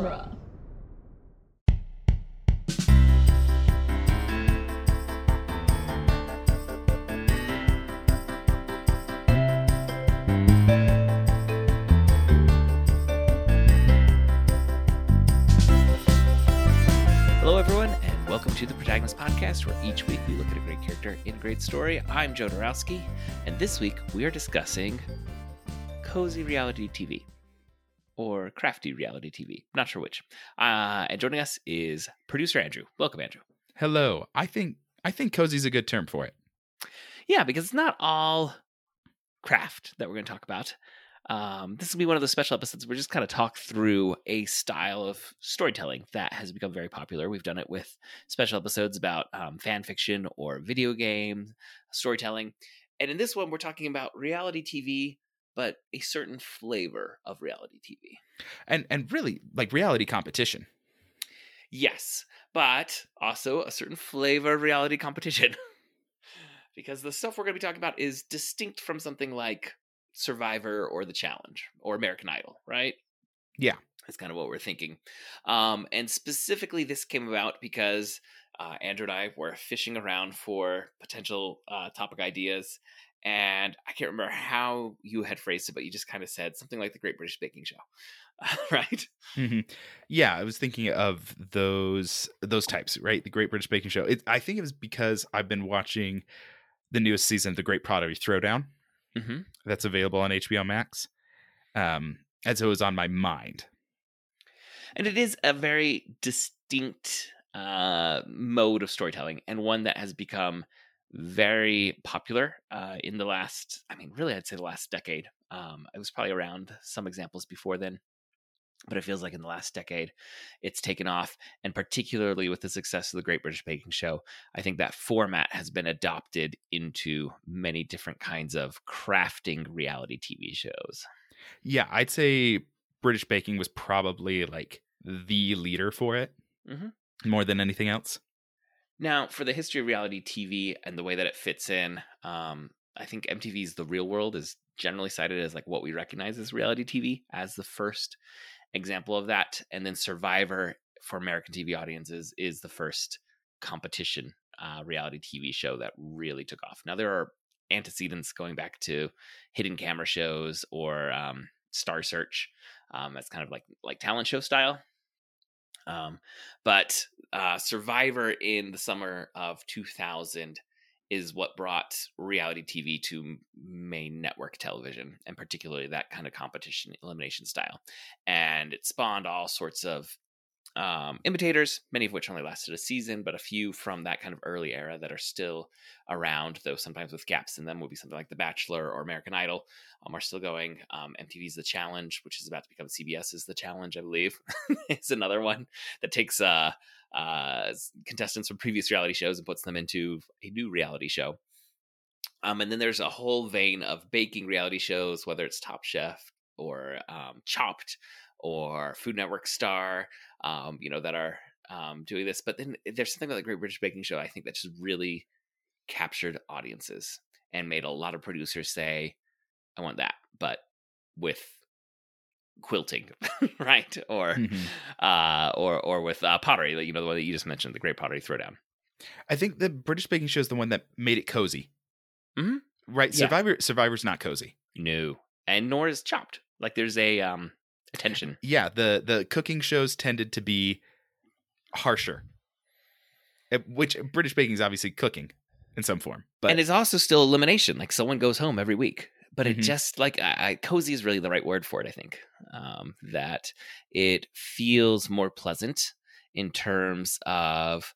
genre. Hello, everyone, and welcome to the Protagonist Podcast, where each week we look at a great character in a great story. I'm Joe Dorowski, and this week we are discussing cozy reality TV or crafty reality TV. Not sure which. Uh, and joining us is producer Andrew. Welcome, Andrew. Hello. I think I think cozy's a good term for it. Yeah, because it's not all craft that we're going to talk about. Um, this will be one of the special episodes where we just kind of talk through a style of storytelling that has become very popular. We've done it with special episodes about um, fan fiction or video game storytelling. And in this one, we're talking about reality TV, but a certain flavor of reality TV. And and really like reality competition. Yes, but also a certain flavor of reality competition. because the stuff we're going to be talking about is distinct from something like Survivor or The Challenge or American Idol, right? Yeah. That's kind of what we're thinking. Um, and specifically, this came about because uh, Andrew and I were fishing around for potential uh, topic ideas. And I can't remember how you had phrased it, but you just kind of said something like the Great British Baking Show, right? Mhm. Yeah, I was thinking of those those types, right? The Great British Baking Show. It, I think it was because I've been watching the newest season of The Great Pottery Throwdown. Mm-hmm. That's available on HBO Max. Um, and so it was on my mind. and it is a very distinct uh, mode of storytelling and one that has become very popular uh, in the last i mean really i'd say the last decade um, it was probably around some examples before then but it feels like in the last decade it's taken off and particularly with the success of the great british baking show i think that format has been adopted into many different kinds of crafting reality tv shows Yeah, I'd say British Baking was probably like the leader for it Mhm. more than anything else. Now, for the history of reality TV and the way that it fits in, um, I think MTV's The Real World is generally cited as like what we recognize as reality TV as the first example of that, and then Survivor for American TV audiences is the first competition uh, reality TV show that really took off. Now there are antecedents going back to hidden camera shows or um, Star Search. Um, that's kind of like like talent show style. Um, but uh, Survivor in the summer of 2000 is what brought reality TV to main network television, and particularly that kind of competition elimination style. And it spawned all sorts of um, imitators, many of which only lasted a season, but a few from that kind of early era that are still around, though sometimes with gaps in them, would be something like The Bachelor or American Idol um, are still going. Um, MTV's The Challenge, which is about to become CBS's The Challenge, I believe, is another one that takes uh, uh, contestants from previous reality shows and puts them into a new reality show. Um, and then there's a whole vein of baking reality shows, whether it's Top Chef or um, Chopped or Food Network Star, um, you know, that are um, doing this. But then there's something about the Great British Baking Show, I think, that just really captured audiences and made a lot of producers say, I want that, but with quilting, right? Or Mhm. uh, or or with uh, pottery, you know, the one that you just mentioned, the Great Pottery Throwdown. I think the British Baking Show is the one that made it cozy. Mhm. Right? Yeah. Survivor Survivor's not cozy. No, and nor is Chopped. Like there's a um attention. Yeah, the the cooking shows tended to be harsher. Uh, Which British Baking is obviously cooking in some form. But and it's also still elimination. Like someone goes home every week, but it Mhm. just like I, I, cozy is really the right word for it. I think um, that it feels more pleasant in terms of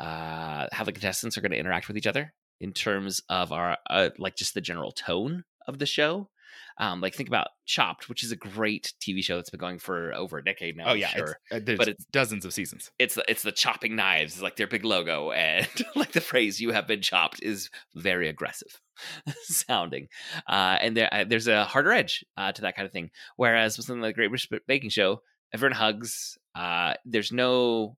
uh, how the contestants are going to interact with each other, in terms of our uh, like just the general tone of the show. Um, like think about Chopped, which is a great TV show that's been going for over a decade now. oh yeah, sure. it's, uh, there's But it's- dozens of seasons. it's the, it's the chopping knives is like their big logo and like the phrase "you have been chopped" is very aggressive sounding uh, and there uh, there's a harder edge uh, to that kind of thing whereas with something like Great British Baking Show everyone hugs uh, there's no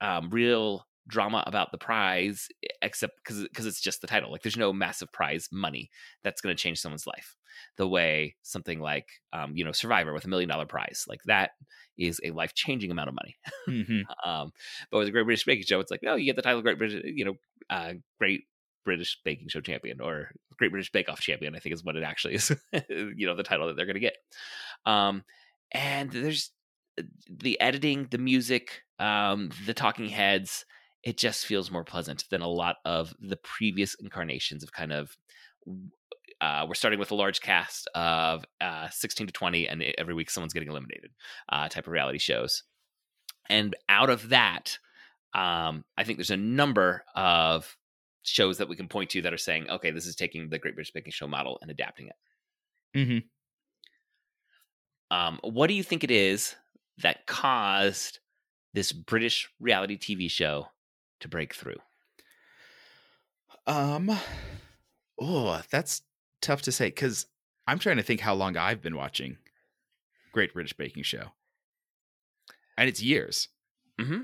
um, real drama about the prize except because because it's just the title like there's no massive prize money that's going to change someone's life. The way something like um, you know survivor with a million dollar prize like that is a life changing amount of money. Mm-hmm. um, but with a great british baking show it's like no you get the title great british you know uh, great british baking show champion or great british bake off champion i think is what it actually is you know the title that they're going to get. Um, and there's uh, the editing the music um, the talking heads it just feels more pleasant than a lot of the previous incarnations of kind of uh, we're starting with a large cast of uh, 16 to 20 and every week someone's getting eliminated uh, type of reality shows and out of that um, i think there's a number of shows that we can point to that are saying okay this is taking the great british baking show model and adapting it Mm-hmm. um, what do you think it is that caused this british reality tv show to break through Um, oh, that's tough to say because I'm trying to think how long I've been watching Great British Baking Show, and it's years. mm-hmm.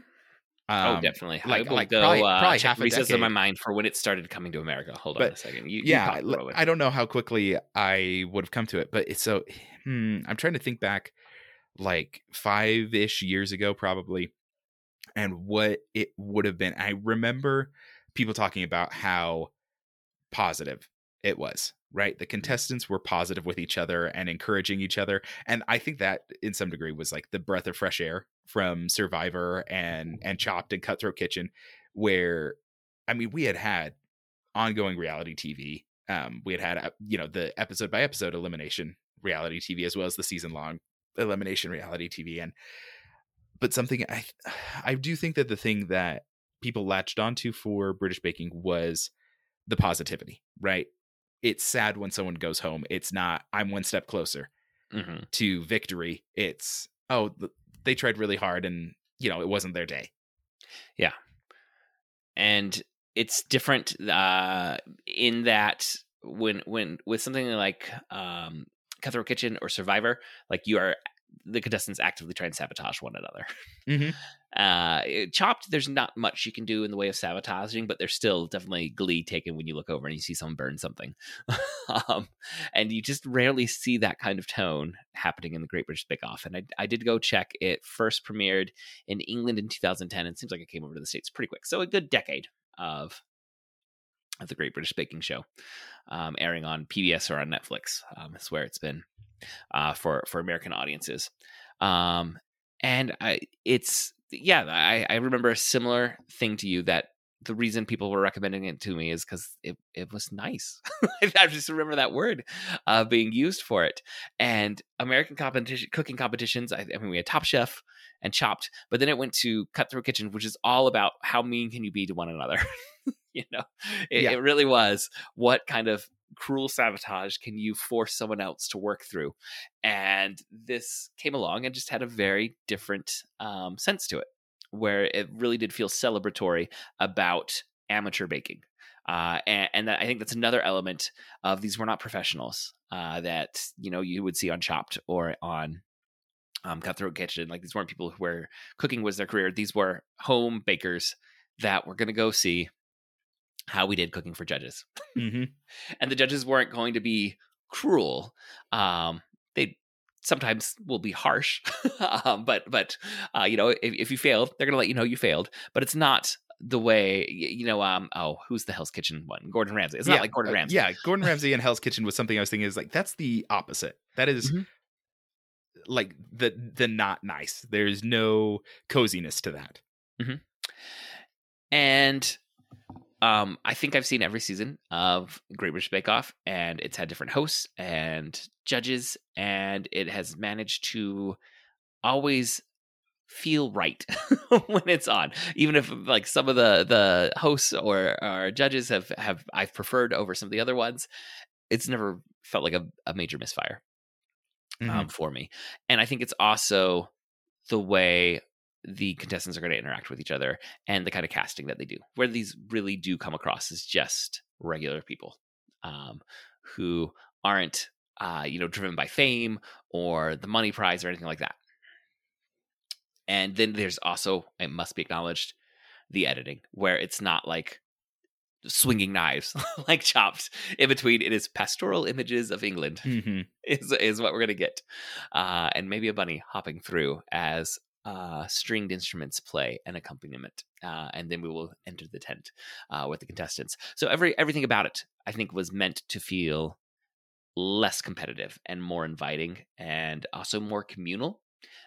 Um, oh, definitely. like- I like go probably- uh, probably half a recess in my mind for when it started coming to America. Hold on a second. You, you yeah, l- I don't know how quickly I would have come to it, but it's so. Hmm, I'm trying to think back, like five ish years ago, probably, and what it would have been. I remember people talking about how positive it was. Right, the contestants were positive with each other and encouraging each other, and I think that, in some degree, was like the breath of fresh air from Survivor and and Chopped and Cutthroat Kitchen, where, I mean, we had had ongoing reality TV. Um, we had had uh, you know the episode by episode elimination reality TV as well as the season long elimination reality TV. And but something I I do think that the thing that people latched onto for British baking was the positivity. Right? It's sad when someone goes home. It's not I'm one step closer Mhm. to victory. It's oh they tried really hard and you know it wasn't their day. Yeah, and it's different uh, in that when when with something like um, Cutthroat Kitchen or Survivor, like you are the contestants actively try and sabotage one another. Mhm. Uh, chopped, there's not much you can do in the way of sabotaging, but there's still definitely glee taken when you look over and you see someone burn something. um, and you just rarely see that kind of tone happening in the Great British Bake Off. And I, I did go check. It first premiered in England in 2010, and it seems like it came over to the States pretty quick. So a good decade of of the Great British Baking Show, um, airing on PBS or on Netflix. Um, is where it's been uh, for for American audiences. Um, and I, it's yeah, I, I remember a similar thing to you that the reason people were recommending it to me is because it, it was nice. I just remember that word uh, being used for it. And American competition cooking competitions. I, I mean, we had Top Chef and Chopped, but then it went to Cutthroat Kitchen, which is all about how mean can you be to one another. you know, it, Yeah. it really was. What kind of cruel sabotage can you force someone else to work through? And this came along and just had a very different um, sense to it, where it really did feel celebratory about amateur baking. Uh, and, and that, I think that's another element of these were not professionals uh, that you know you would see on Chopped or on um, Cutthroat Kitchen. Like these weren't people who were cooking was their career. These were home bakers that were going to go see how we did cooking for judges Mhm. and the judges weren't going to be cruel. Um, they sometimes will be harsh, um, but but uh, you know if, if you failed, they're going to let you know you failed. But it's not the way you know. Um, oh, who's the Hell's Kitchen one? Gordon Ramsay. It's Yeah, not like Gordon uh, Ramsay. Yeah, Gordon Ramsay and Hell's Kitchen was something I was thinking is like that's the opposite. That is Mhm. like the the not nice. There's no coziness to that. mm-hmm. and um, I think I've seen every season of Great British Bake Off, and it's had different hosts and judges, and it has managed to always feel right when it's on. Even if like some of the the hosts or, or judges have have I've preferred over some of the other ones, it's never felt like a, a major misfire um, for me. And I think it's also the way the contestants are going to interact with each other and the kind of casting that they do, where these really do come across as just regular people um, who aren't, uh, you know, driven by fame or the money prize or anything like that. And then there's also, it must be acknowledged, the editing, where it's not like swinging knives like chopped in between. It is pastoral images of England Mhm. is is what we're gonna get, uh, and maybe a bunny hopping through as uh, stringed instruments play an accompaniment, uh, and then we will enter the tent uh, with the contestants. So every everything about it, I think, was meant to feel less competitive and more inviting, and also more communal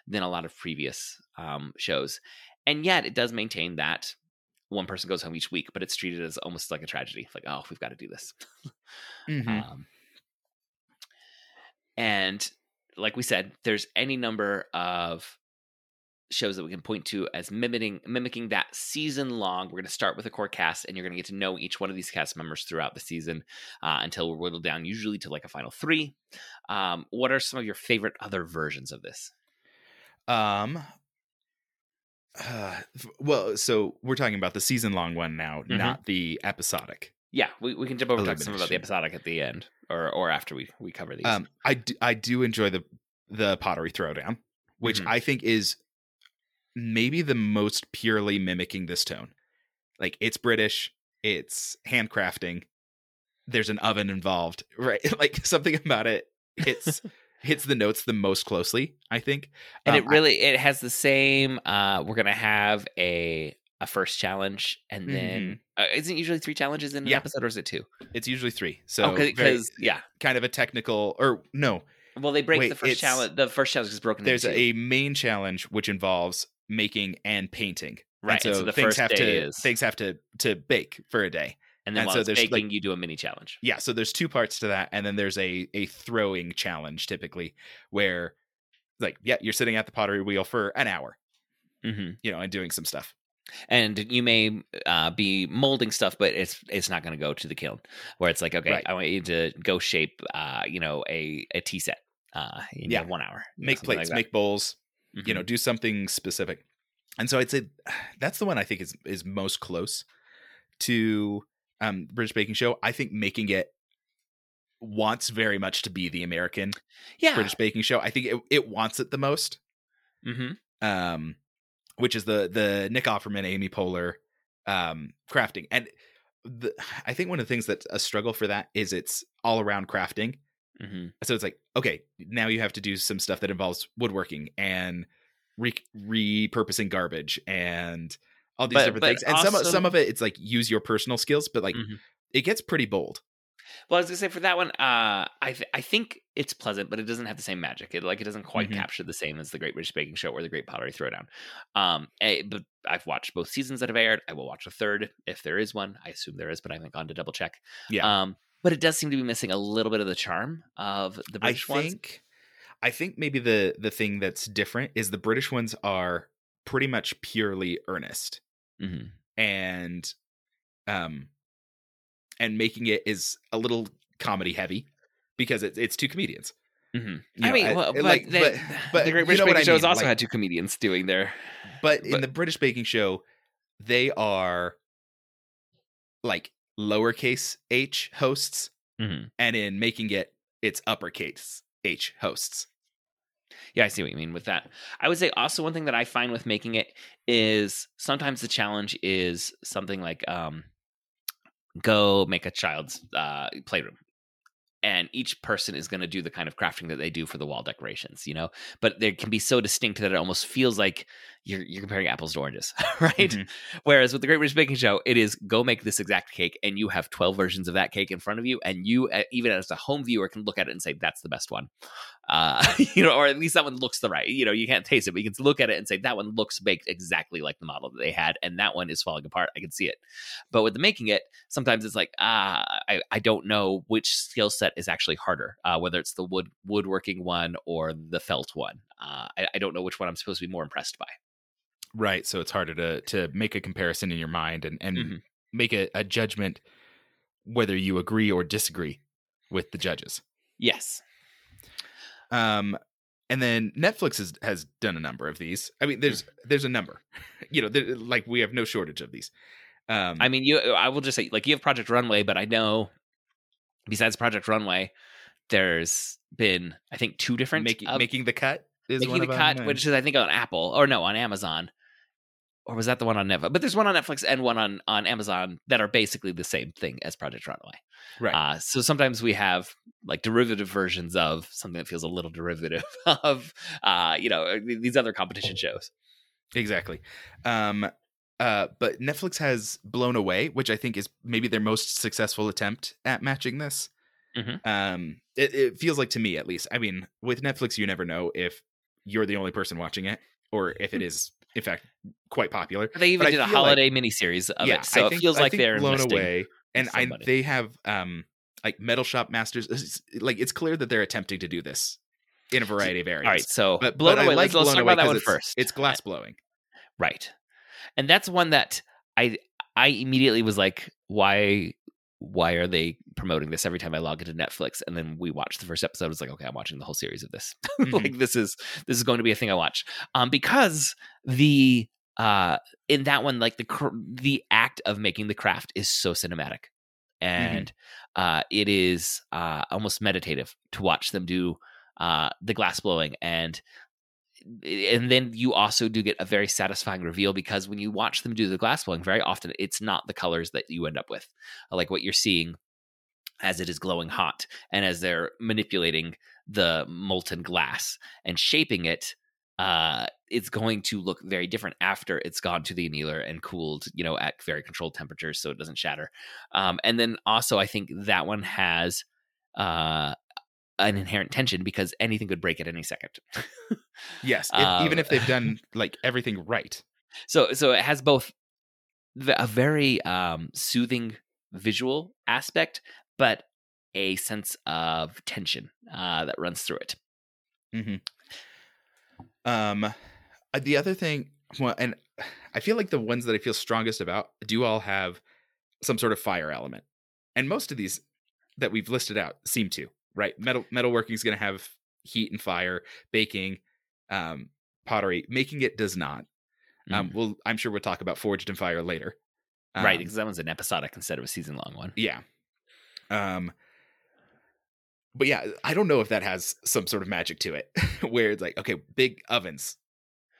than a lot of previous um, shows. And yet, it does maintain that one person goes home each week, but it's treated as almost like a tragedy. Like, oh, we've got to do this. Mhm. Um, and like we said, there's any number of shows that we can point to as mimicking mimicking that season long. We're going to start with a core cast, and you're going to get to know each one of these cast members throughout the season uh, until we're whittled down, usually to like a final three. Um, what are some of your favorite other versions of this? Um. Uh, well, so we're talking about the season long one now, Mhm. not the episodic. Yeah, we, we can jump over to talk some about the episodic at the end, or or after we we cover these. Um, I do, I do enjoy the the pottery throwdown, which Mhm. I think is maybe the most purely mimicking this tone. Like it's British, it's handcrafting. There's an oven involved, right? Like something about it hits hits the notes the most closely. I think, and Um, it really it has the same uh we're gonna have a a first challenge and then uh, isn't usually three challenges in an Mm-hmm. Yeah. episode or is it two? it's usually three. So oh because yeah kind of a technical or no well they break Wait, the first challenge the first challenge is broken there's a main challenge which involves making and painting Right, and and so, so the things first have day to is- things have to to bake for a day. And then and while so it's there's, like- baking you do a mini challenge. Yeah so there's two parts to that and then there's a a throwing challenge typically where like yeah you're sitting at the pottery wheel for an hour hmm you know and doing some stuff. And you may uh, be molding stuff but it's it's not going to go to the kiln where it's like okay Right. i want you to go shape uh you know a a tea set uh in Yeah. one hour make plates like make bowls that. you know do something specific. And so i'd say that's the one i think is is most close to um british baking show. I think making it wants very much to be the american yeah. British baking show. I think it, it wants it the most. Hmm um which is the the nick offerman amy poehler um crafting. And the, i think one of the things that's a struggle for that is it's all around crafting hmm so it's like okay now you have to do some stuff that involves woodworking and re- repurposing garbage and all these But- different but things and some also- some of it it's like use your personal skills but like Mhm. it gets pretty bold Well, I was gonna say for that one, uh, I th- I think it's pleasant, but it doesn't have the same magic. It like it doesn't quite Mhm. capture the same as the Great British Baking Show or the Great Pottery Throwdown. Um, eh, but I've watched both seasons that have aired. I will watch a third if there is one. I assume there is, but I haven't gone to double check. Yeah. Um, but it does seem to be missing a little bit of the charm of the i British ones. think i think maybe the the thing that's different is the british ones are pretty much purely earnest Mhm. and um and making it is a little comedy heavy because it's it's two comedians Mhm. You I know, mean, well, it, but, like, they- but- but the Great you British know what Baking Show has mean, also like- had two comedians doing their. but in the british baking show they are like lowercase h hosts Mhm. and in making it it's uppercase h hosts Yeah, I see what you mean with that. I would say also one thing that I find with making it is sometimes the challenge is something like um, go make a child's uh, playroom. And each person is going to do the kind of crafting that they do for the wall decorations, you know. But they can be so distinct that it almost feels like you're you're comparing apples to oranges, right? Mhm. Whereas with the Great British Baking Show, it is go make this exact cake, and you have twelve versions of that cake in front of you, and you, uh, even as a home viewer, can look at it and say that's the best one, uh, you know, or at least that one looks the right. You know, you can't taste it, but you can look at it and say that one looks baked exactly like the model that they had, and that one is falling apart. I can see it. But with the making it, sometimes it's like ah, I, I don't know which skill set is actually harder, uh, whether it's the wood woodworking one or the felt one. Uh, I, I don't know which one I'm supposed to be more impressed by. Right so it's harder to to make a comparison in your mind and and Mhm. make a, a judgment whether you agree or disagree with the judges Yes. um and then netflix has has done a number of these i mean there's there's a number you know there, like we have no shortage of these um I mean, you. I will just say, like, you have Project Runway, but I know besides Project Runway, there's been I think two different making uh, making the cut is making the of cut, which is I think on Apple or no on Amazon. Or was that the one on Netflix? But there's one on Netflix and one on on Amazon that are basically the same thing as Project Runway. Right. Uh, so sometimes we have like derivative versions of something that feels a little derivative of uh, you know these other competition shows. Exactly. Um, uh, but Netflix has Blown Away, which I think is maybe their most successful attempt at matching this. Mhm. Um, it, it feels like to me, at least. I mean, with Netflix, you never know if you're the only person watching it or if it is, in fact, quite popular. They even I did a feel like- holiday miniseries of yeah, it, so I it feels I like they're blown away, and I, they have um like Metal Shop Masters. it's- Like it's clear that they're attempting to do this in a variety of areas. All right, so but, blown but I away. like let's, let's talk away about that one it's, first. It's glass blowing. Right. And that's one that I I immediately was like, why why are they promoting this every time I log into Netflix? And then we watch the first episode. It's like, okay, I'm watching the whole series of this. Mhm. like this is this is going to be a thing I watch. Um, because the uh in that one, like the cr- the act of making the craft is so cinematic, and uh, it is uh almost meditative to watch them do uh the glass blowing and and then you also do get a very satisfying reveal because when you watch them do the glass blowing very often it's not the colors that you end up with like what you're seeing as it is glowing hot and as they're manipulating the molten glass and shaping it uh it's going to look very different after it's gone to the annealer and cooled you know at very controlled temperatures so it doesn't shatter. Um and then also i think that one has uh an inherent tension because anything could break at any second Yes, if, even Um, if they've done like everything right. so so it has both the, a very um soothing visual aspect but a sense of tension uh that runs through it Mhm. Um, uh, the other thing, well, and I feel like the ones that I feel strongest about do all have some sort of fire element, and most of these that we've listed out seem to. Right, metal metalworking is going to have heat and fire. Baking, um, pottery, making it does not. Um, Mm. well, I'm sure we'll talk about Forged in Fire later. right Um, because that one's an episodic instead of a season long one Yeah. Um but yeah, I don't know if that has some sort of magic to it where it's like, okay, big ovens,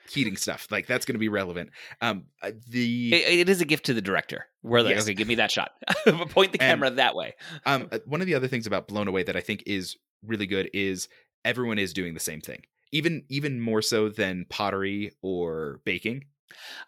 heating stuff, like that's going to be relevant. Um uh, the it, it is a gift to the director where like Yes. okay give me that shot point the And- camera that way um uh, one of the other things about Blown Away that I think is really good is everyone is doing the same thing. Even even more so than pottery or baking.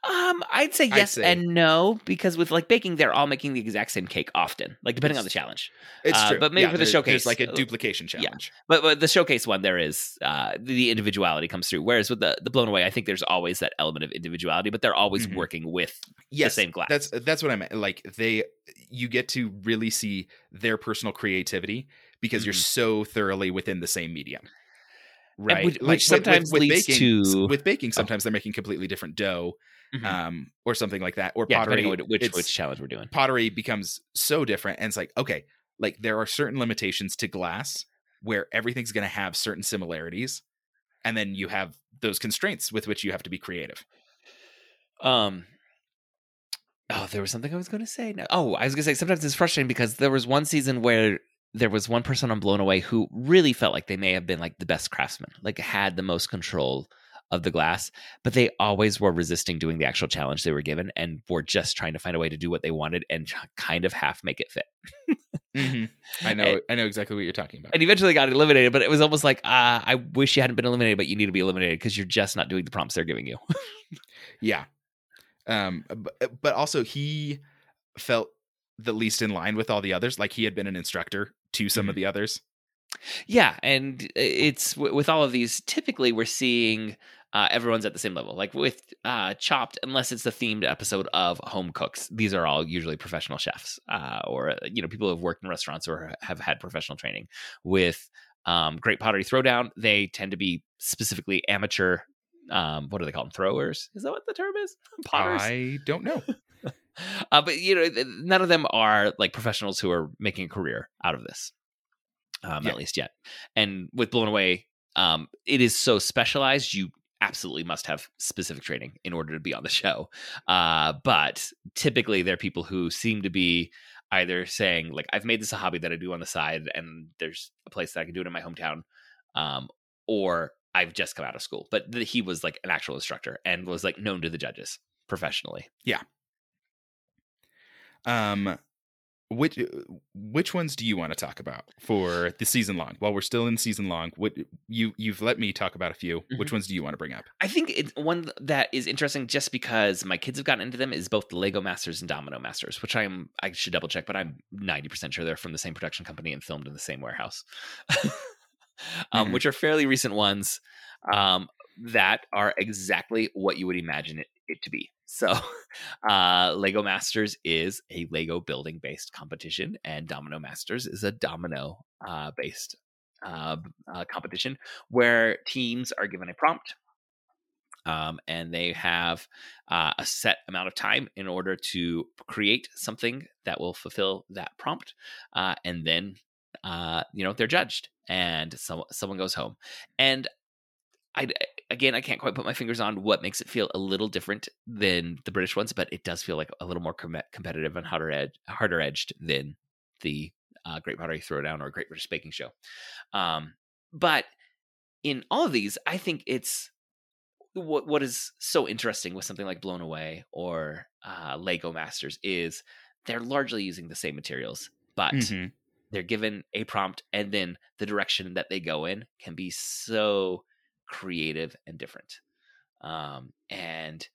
Um i'd say yes say- and no because with like baking they're all making the exact same cake often like depending on the challenge It's Uh, true. but maybe for the showcase, like a uh, duplication challenge. But, but the showcase one, there is uh, the individuality comes through. Whereas with the the blown away, I think there's always that element of individuality, but they're always Mhm. working with Yes, the same glass. That's that's what I meant. Like they, you get to really see their personal creativity because you're Mhm. so thoroughly within the same medium, right? which- Like, which sometimes leads baking, to- Oh. with baking. Sometimes they're making completely different dough, Mhm. um, or something like that. Or yeah, pottery, which which challenge we're doing. pottery becomes so different, and it's like okay, like there are certain limitations to glass where everything's going to have certain similarities, and then you have those constraints with which you have to be creative. Um. Oh, there was something I was going to say. No. Oh, I was going to say sometimes it's frustrating because there was one season where there was one person on Blown Away who really felt like they may have been like the best craftsman, like had the most control of the glass, but they always were resisting doing the actual challenge they were given and were just trying to find a way to do what they wanted and kind of half make it fit. Mhm. I know, And- I know exactly what you're talking about. and eventually got eliminated. But it was almost like, uh, I wish you hadn't been eliminated, but you need to be eliminated because you're just not doing the prompts they're giving you. Yeah. Um but, but also he felt the least in line with all the others like he had been an instructor to some of the others. yeah, and it's with all of these. Typically, we're seeing uh, everyone's at the same level. Like with uh, Chopped, unless it's the themed episode of Home Cooks, these are all usually professional chefs uh, or uh, you know people who have worked in restaurants or have had professional training. With um, Great Pottery Throwdown, they tend to be specifically amateur. Um, what do they call them? Throwers? Is that what the term is? Potters. I don't know. uh, but you know, none of them are like professionals who are making a career out of this, um, Yeah. at least yet. And with Blown Away, um, it is so specialized. You absolutely must have specific training in order to be on the show. Uh, but typically, they're people who seem to be either saying like, "I've made this a hobby that I do on the side, and there's a place that I can do it in my hometown," um, or I've just come out of school. But th- he was like an actual instructor and was like known to the judges. professionally. Um, which which ones do you want to talk about for the season long? While we're still in season long, what you you've let me talk about a few. Which ones do you want to bring up? I think it's one that is interesting just because my kids have gotten into them is both the Lego Masters and Domino Masters, which I'm I should double check, but I'm 90% sure they're from the same production company and filmed in the same warehouse. um, Mhm. which are fairly recent ones um, that are exactly what you would imagine it, to be. So, uh, Lego Masters is a Lego building based competition, and Domino Masters is a domino uh, based uh, uh, competition where teams are given a prompt. Um, and they have uh, a set amount of time in order to create something that will fulfill that prompt. Uh, and then, uh, you know, they're judged and some, someone goes home. And I, again, I can't quite put my fingers on what makes it feel a little different than the British ones, but it does feel like a little more com- competitive and harder ed- harder edged than the uh, Great Pottery Throwdown or Great British Baking Show. Um, but in all of these, I think it's what what is so interesting with something like Blown Away or uh, Lego Masters is they're largely using the same materials, but Mhm. they're given a prompt and then the direction that they go in can be so creative and different. Um and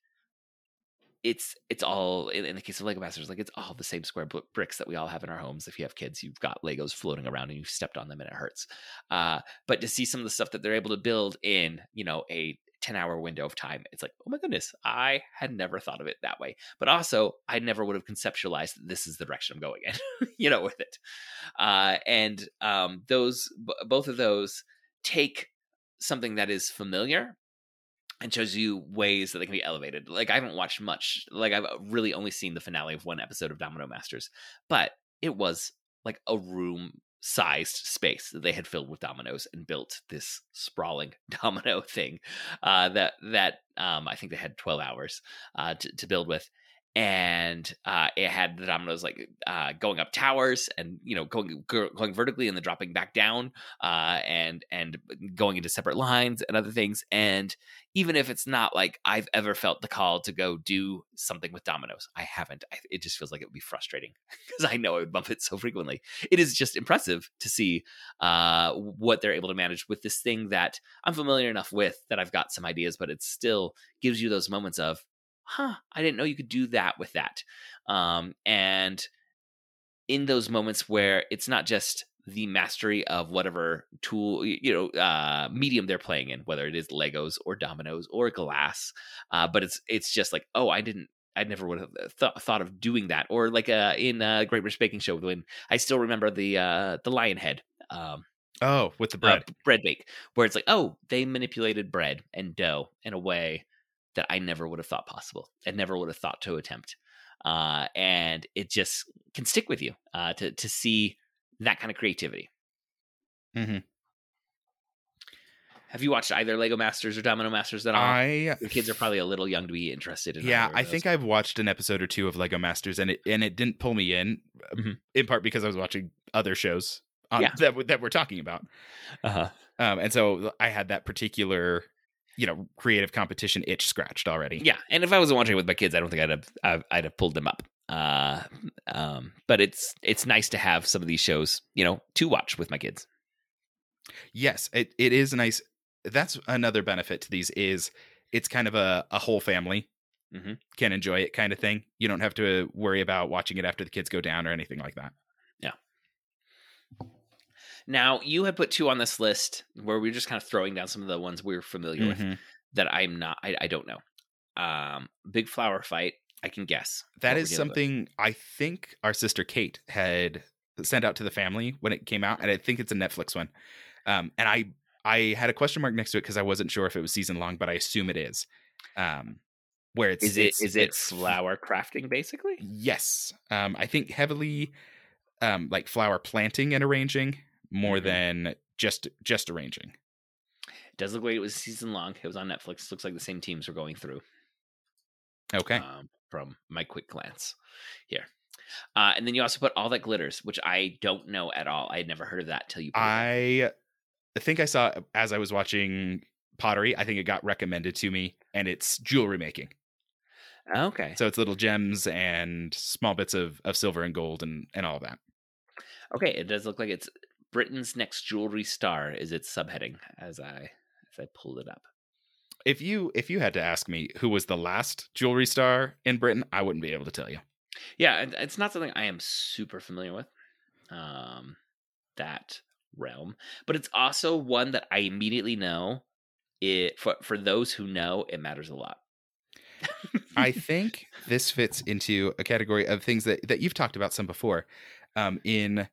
it's it's all in, in the case of lego masters like it's all the same square bl- bricks that we all have in our homes. If you have kids you've got legos floating around and you've stepped on them and it hurts. Uh but to see some of the stuff that they're able to build in you know a 10 hour window of time it's like oh my goodness i had never thought of it that way. But also i never would have conceptualized that this is the direction i'm going in you know with it. Uh and um those b- both of those take something that is familiar and shows you ways that they can be elevated. Like I haven't watched much. Like I've really only seen the finale of one episode of Domino Masters, but it was like a room sized space that they had filled with dominoes and built this sprawling domino thing uh, that that um, I think they had 12 hours uh, to, to build with and uh, it had the dominoes like uh, going up towers and you know going going vertically and then dropping back down uh, and and going into separate lines and other things and even if it's not like I've ever felt the call to go do something with dominoes, I haven't. I, it just feels like it would be frustrating because I know I would bump it so frequently. It is just impressive to see uh, what they're able to manage with this thing that I'm familiar enough with that I've got some ideas, but it still gives you those moments of, huh, I didn't know you could do that with that. Um, and in those moments where it's not just the mastery of whatever tool you know uh medium they're playing in whether it is legos or dominoes or glass uh but it's it's just like oh i didn't i never would have th- thought of doing that or like uh in uh great british baking show when i still remember the uh the lion head um Oh, with the uh, bread. bread bake where it's like oh they manipulated bread and dough in a way that i never would have thought possible and never would have thought to attempt uh and it just can stick with you uh to to see that kind of creativity Mhm. have you watched either lego masters or domino masters at all I your kids are probably a little young to be interested in yeah i think i've watched an episode or two of lego masters and it and it didn't pull me in uh, Mhm. in part because i was watching other shows on, Yeah. that, that we're talking about uh-huh um and so i had that particular you know creative competition itch scratched already Yeah, and if I wasn't watching it with my kids, I don't think I'd have I'd, have pulled them up. Uh, um, but it's it's nice to have some of these shows, you know, to watch with my kids. yes it, it is nice that's another benefit to these is it's kind of a, a whole family Mhm. can enjoy it kind of thing you don't have to worry about watching it after the kids go down or anything like that Now, you had put two on this list where we are just kind of throwing down some of the ones we are familiar with Mhm. that I'm not, I, I don't know. Um, Big Flower Fight, I can guess. That is we're dealing with. something I think our sister Kate had sent out to the family when it came out, and I think it's a Netflix one. Um, and I I had a question mark next to it because I wasn't sure if it was season long, but I assume it is. Um, where it's Is it it's- is it it's- flower crafting basically? Yes, um, I think heavily um, like flower planting and arranging more Mhm. than just just arranging. It does look like it was season long. It was on Netflix. Looks like the same teams were going through. Okay, um, from my quick glance here. Uh, and then you also put all that glitters, which I don't know at all. I had never heard of that till you. Put it. I think I saw as I was watching pottery. I think it got recommended to me, and it's jewelry making. Okay. So it's little gems and small bits of, of silver and gold and, and all of that. Okay, it does look like it's Britain's next jewelry star is its subheading as I as I pulled it up. If you if you had to ask me who was the last jewelry star in Britain, I wouldn't be able to tell you. Yeah, it's not something I am super familiar with. Um that realm, but it's also one that I immediately know it for for those who know it matters a lot. I think this fits into a category of things that, that you've talked about some before. Um, in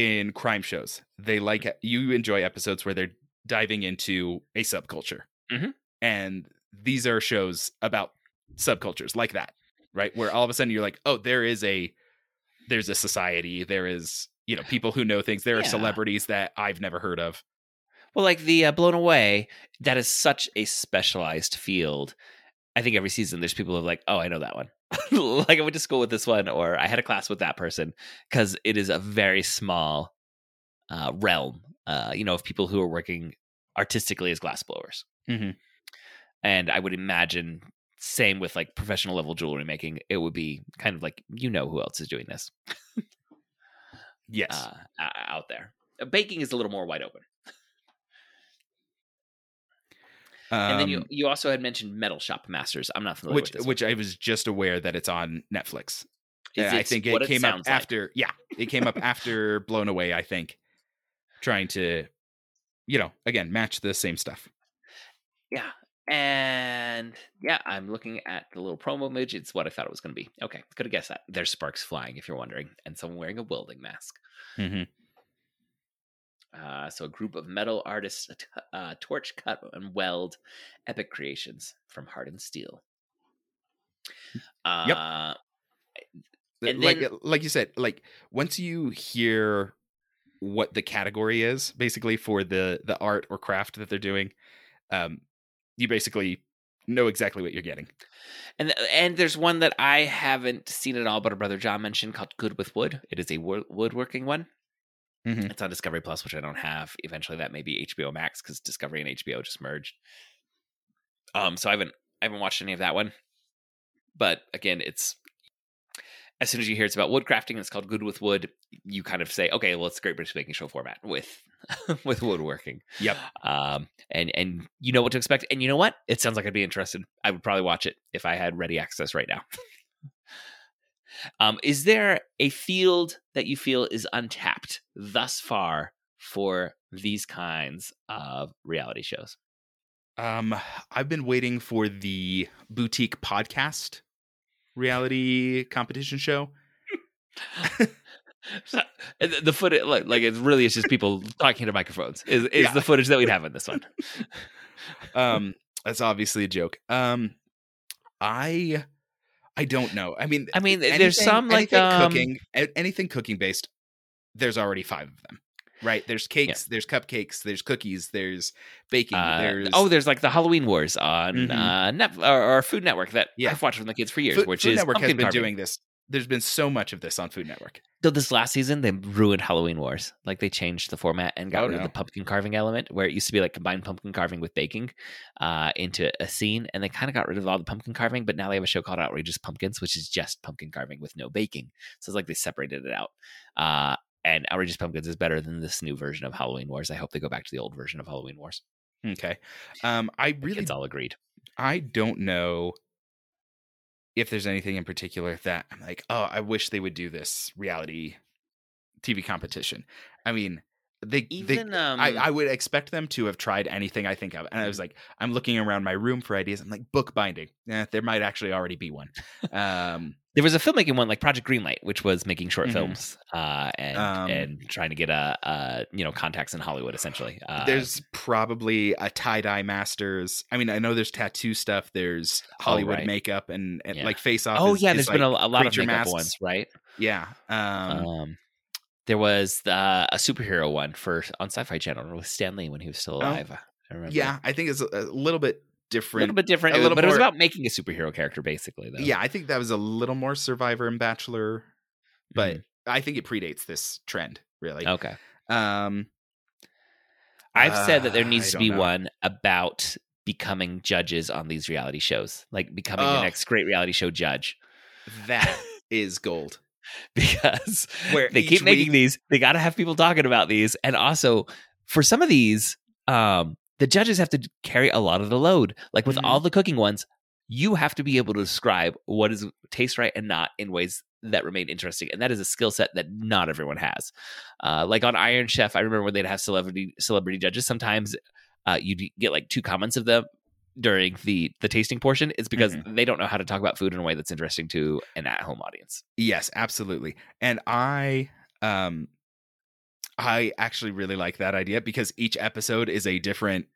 in crime shows, they like you enjoy episodes where they're diving into a subculture, Mhm. and these are shows about subcultures like that, right? Where all of a sudden you're like, oh, there is a there's a society, there is you know people who know things, there are celebrities that I've never heard of. Well, like the uh, Blown Away, that is such a specialized field. I think every season there's people who are like, oh, I know that one. like I went to school with this one, or I had a class with that person, because it is a very small uh, realm. Uh, you know, of people who are working artistically as glassblowers. Mhm. And I would imagine same with like professional level jewelry making. It would be kind of like you know who else is doing this Yes, uh, out there. Baking is a little more wide open. And then you Um, you also had mentioned Metal Shop Masters. I'm not familiar which with one. which I was just aware that it's on Netflix. Is Yeah, I think it came up like? after. Yeah, it came up after Blown Away. I think trying to, you know, again match the same stuff. Yeah. And yeah, I'm looking at the little promo image. It's what I thought it was going to be. Okay, could have guessed that. There's sparks flying, if you're wondering, and someone wearing a welding mask. Mm-hmm. Uh, so a group of metal artists uh, uh, torch, cut, and weld epic creations from hardened steel. Uh, Yep. And like then- like you said, like once you hear what the category is, basically for the the art or craft that they're doing, um, you basically know exactly what you're getting. And and there's one that I haven't seen at all, but our brother John mentioned called Good with Wood. It is a wo- woodworking one. Mhm. It's on Discovery Plus, which I don't have. Eventually, that may be HBO Max because Discovery and HBO just merged. Um, so I haven't I haven't watched any of that one. But again, it's as soon as you hear it's about woodcrafting, it's called Good with Wood. You kind of say, okay, well, it's a Great British Baking Show format with with woodworking. Yep. Um, and and you know what to expect. And you know what? It sounds like I'd be interested. I would probably watch it if I had ready access right now. um, is there a field that you feel is untapped thus far for these kinds of reality shows? Um, I've been waiting for the boutique podcast reality competition show. So, the, the footage, like, like it really is just people talking to microphones. Is is Yeah. the footage that we'd have in this one? Um, that's obviously a joke. Um, I I don't know. I mean, I mean, there's some like anything um, cooking, anything cooking based. There's already five of them, right? There's cakes, there's cupcakes, there's cookies, there's baking, Uh, there's oh, there's like the Halloween Wars on Mhm. uh, Net or, or Food Network that Yeah. I've watched from the kids for years, Food, which Food is Network has been carving. doing this. There's been so much of this on Food Network. Though this last season they ruined Halloween Wars. Like they changed the format and got Oh, rid of no. the pumpkin carving element, where it used to be like combined pumpkin carving with baking uh, into a scene, and they kind of got rid of all the pumpkin carving. But now they have a show called Outrageous Pumpkins, which is just pumpkin carving with no baking. So it's like they separated it out. Uh, and Outrageous Pumpkins is better than this new version of Halloween Wars. I hope they go back to the old version of Halloween Wars. Okay. Um, I really it's all agreed. I don't know if there's anything in particular that I'm like, oh, I wish they would do this reality TV competition. I mean, they, they Even um, I, I would expect them to have tried anything I think of. And I was like, I'm looking around my room for ideas. I'm like, book binding. Eh, there might actually already be one. Um, there was a filmmaking one like Project Greenlight, which was making short Mhm. films uh, and Um, and trying to get a, a you know contacts in Hollywood essentially. Uh, there's probably a tie dye masters. I mean, I know there's tattoo stuff. There's Hollywood Oh, right. makeup and, and Yeah. like face off. oh is- yeah, is there's been a, like a lot of makeup masks. ones, right? Yeah. Um, Um, there was the, a superhero one for on Sci-Fi Channel with Stan Lee when he was still alive. I remember. Oh. yeah, I think it's a, a little bit a little bit different, a little but it was about making a superhero character basically. Though. Yeah, I think that was a little more Survivor and Bachelor, but Mhm. I think it predates this trend, really. okay. Um, I've said that there Uh, needs I to be know. one about becoming judges on these reality shows, like becoming Oh. the next great reality show judge. That is gold. Because Where they keep making week- these, they got to have people talking about these, and also for some of these, um, the judges have to carry a lot of the load. Like with Mhm. all the cooking ones, you have to be able to describe what is taste right and not in ways that remain interesting, and that is a skill set that not everyone has. Uh, like on Iron Chef, I remember when they'd have celebrity celebrity judges. Sometimes uh, you'd get like two comments of them during the the tasting portion. It's because they don't know how to talk about food in a way that's interesting to an at home audience. Yes, absolutely. And I um I actually really like that idea because each episode is a different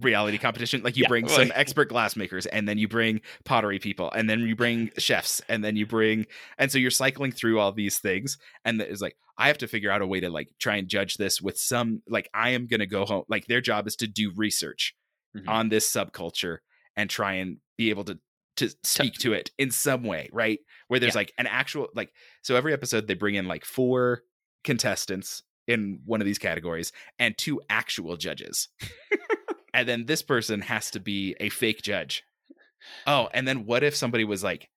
reality competition. Like you Yeah, bring well, some expert glassmakers and then you bring pottery people and then you bring chefs and then you bring and so you're cycling through all these things and it's like I have to figure out a way to like try and judge this with some like I am going to go home like their job is to do research Mhm. on this subculture and try and be able to to speak to it in some way, right? Where there's Yeah. like an actual like so every episode they bring in like four contestants in one of these categories and two actual judges. and then this person has to be a fake judge. Oh, and then what if somebody was like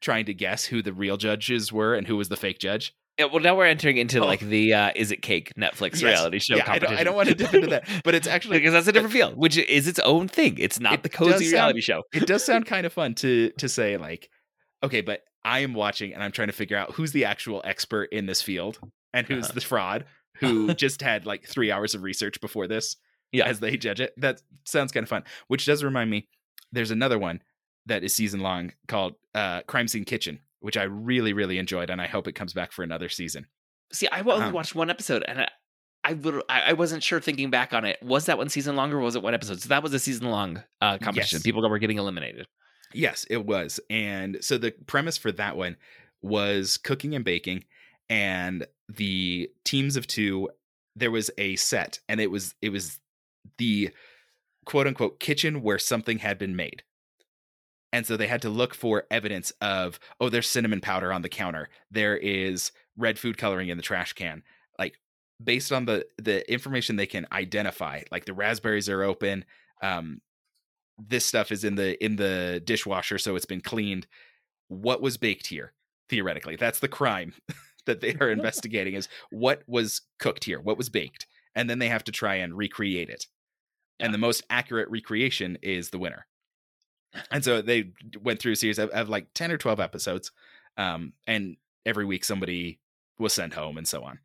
trying to guess who the real judges were and who was the fake judge? Yeah, well, now we're entering into Oh. like the uh, "Is It Cake" Netflix Yes. reality show yeah, I don't, competition. I don't want to dip into that, but it's actually because that's a different field, which is its own thing. It's not It the cozy sound- reality show. it does sound kind of fun to to say like okay but i am watching and i'm trying to figure out who's the actual expert in this field and who's Uh-huh. the fraud who just had like three hours of research before this Yeah. as they judge it that sounds kind of fun which does remind me there's another one that is season long called uh crime scene kitchen which i really really enjoyed and i hope it comes back for another season See, I only Um, watched one episode, and I, I, I wasn't sure. Thinking back on it, was that one season long or was it one episode? So that was a season long uh, competition. Yes. People were getting eliminated. Yes, it was. And so the premise for that one was cooking and baking and the teams of 2 there was a set and it was it was the quote unquote kitchen where something had been made. And so they had to look for evidence of oh there's cinnamon powder on the counter. There is red food coloring in the trash can. Like based on the the information they can identify, like the raspberries are open, um this stuff is in the in the dishwasher so it's been cleaned what was baked here theoretically that's the crime that they are investigating is what was cooked here what was baked and then they have to try and recreate it. And the most accurate recreation is the winner. And so they went through a series of, of like 10 or 12 episodes um and every week somebody was sent home and so on.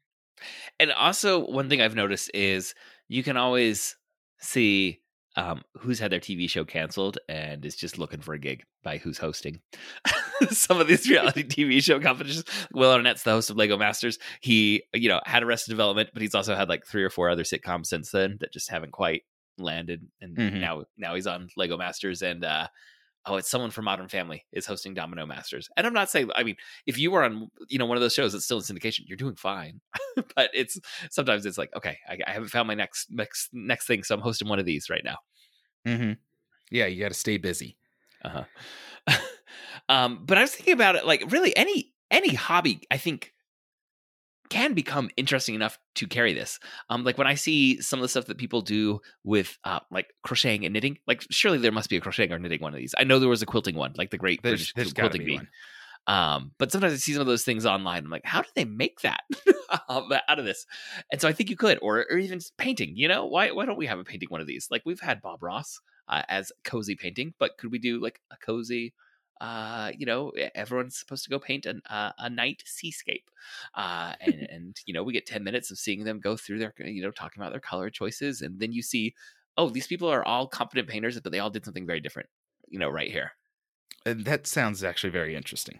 And also, one thing I've noticed is you can always see um, who's had their TV show canceled and is just looking for a gig by who's hosting. Some of these reality TV show competitions. Will Arnett's the host of Lego Masters. He, you know, had Arrested Development, but he's also had like three or four other sitcoms since then that just haven't quite landed. And Mhm. now, now he's on Lego Masters and. uh Oh, it's someone from Modern Family is hosting Domino Masters, and I'm not saying. I mean, if you were on, you know, one of those shows that's still in syndication, you're doing fine. but it's sometimes it's like, okay, I, I haven't found my next next next thing, so I'm hosting one of these right now. mm-hmm. yeah you got to stay busy Uh huh. um, but I was thinking about it, like really any any hobby, I think can become interesting enough to carry this. Um, like when I see some of the stuff that people do with uh, like crocheting and knitting, like surely there must be a crocheting or knitting one of these. I know there was a quilting one, like the Great there's, British there's Quilting be Bee. Um, but sometimes I see some of those things online. I'm like, how do they make that um, out of this? And so I think you could, or or even painting. You know, why why don't we have a painting one of these? Like we've had Bob Ross uh, as cozy painting, but could we do like a cozy? Uh, you know, everyone's supposed to go paint an, uh, a night seascape, uh, and and you know we get ten minutes of seeing them go through their you know talking about their color choices, and then you see, oh, these people are all competent painters, but they all did something very different. You know, right here. and that sounds actually very interesting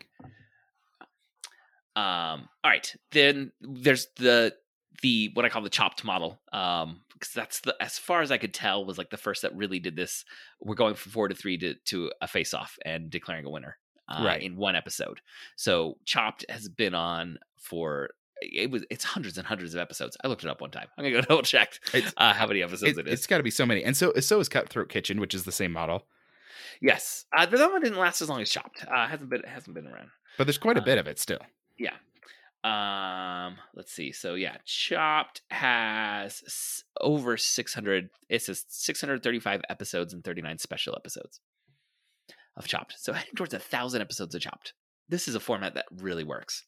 Um, all right, then there's the the what I call the chopped model. Um, because that's the as far as I could tell was like the first that really did this. We're going from four to three to to a face off and declaring a winner. Uh, Right. in one episode. So Chopped has been on for it was it's hundreds and hundreds of episodes. I looked it up one time. I'm gonna go double check uh, how many episodes it, it is. has got to be so many and so so is cutthroat kitchen which is the same model Yes, uh, that one didn't last as long as Chopped. Uh, hasn't been hasn't been around. but there's quite a Uh, bit of it still Um, let's see. So yeah, Chopped has over 600. It says 635 episodes and 39 special episodes of Chopped. So heading towards a thousand episodes of Chopped. This is a format that really works.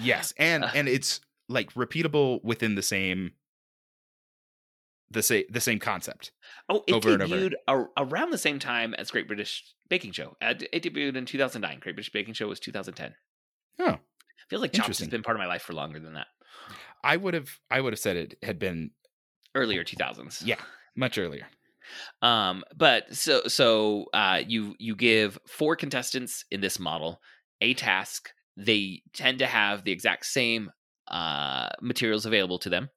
Yes, and Uh. and it's like repeatable within the same the same the same concept. Oh, it Over and over. debuted around the same time as Great British Baking Show. It debuted in 2009. Great British Baking Show was 2010. Oh, Feels like Chopped has been part of my life for longer than that. I would have I would have said it had been Earlier 2000s. yeah much earlier. Um, but so so uh, you you give four contestants in this model a task. They tend to have the exact same uh, materials available to them,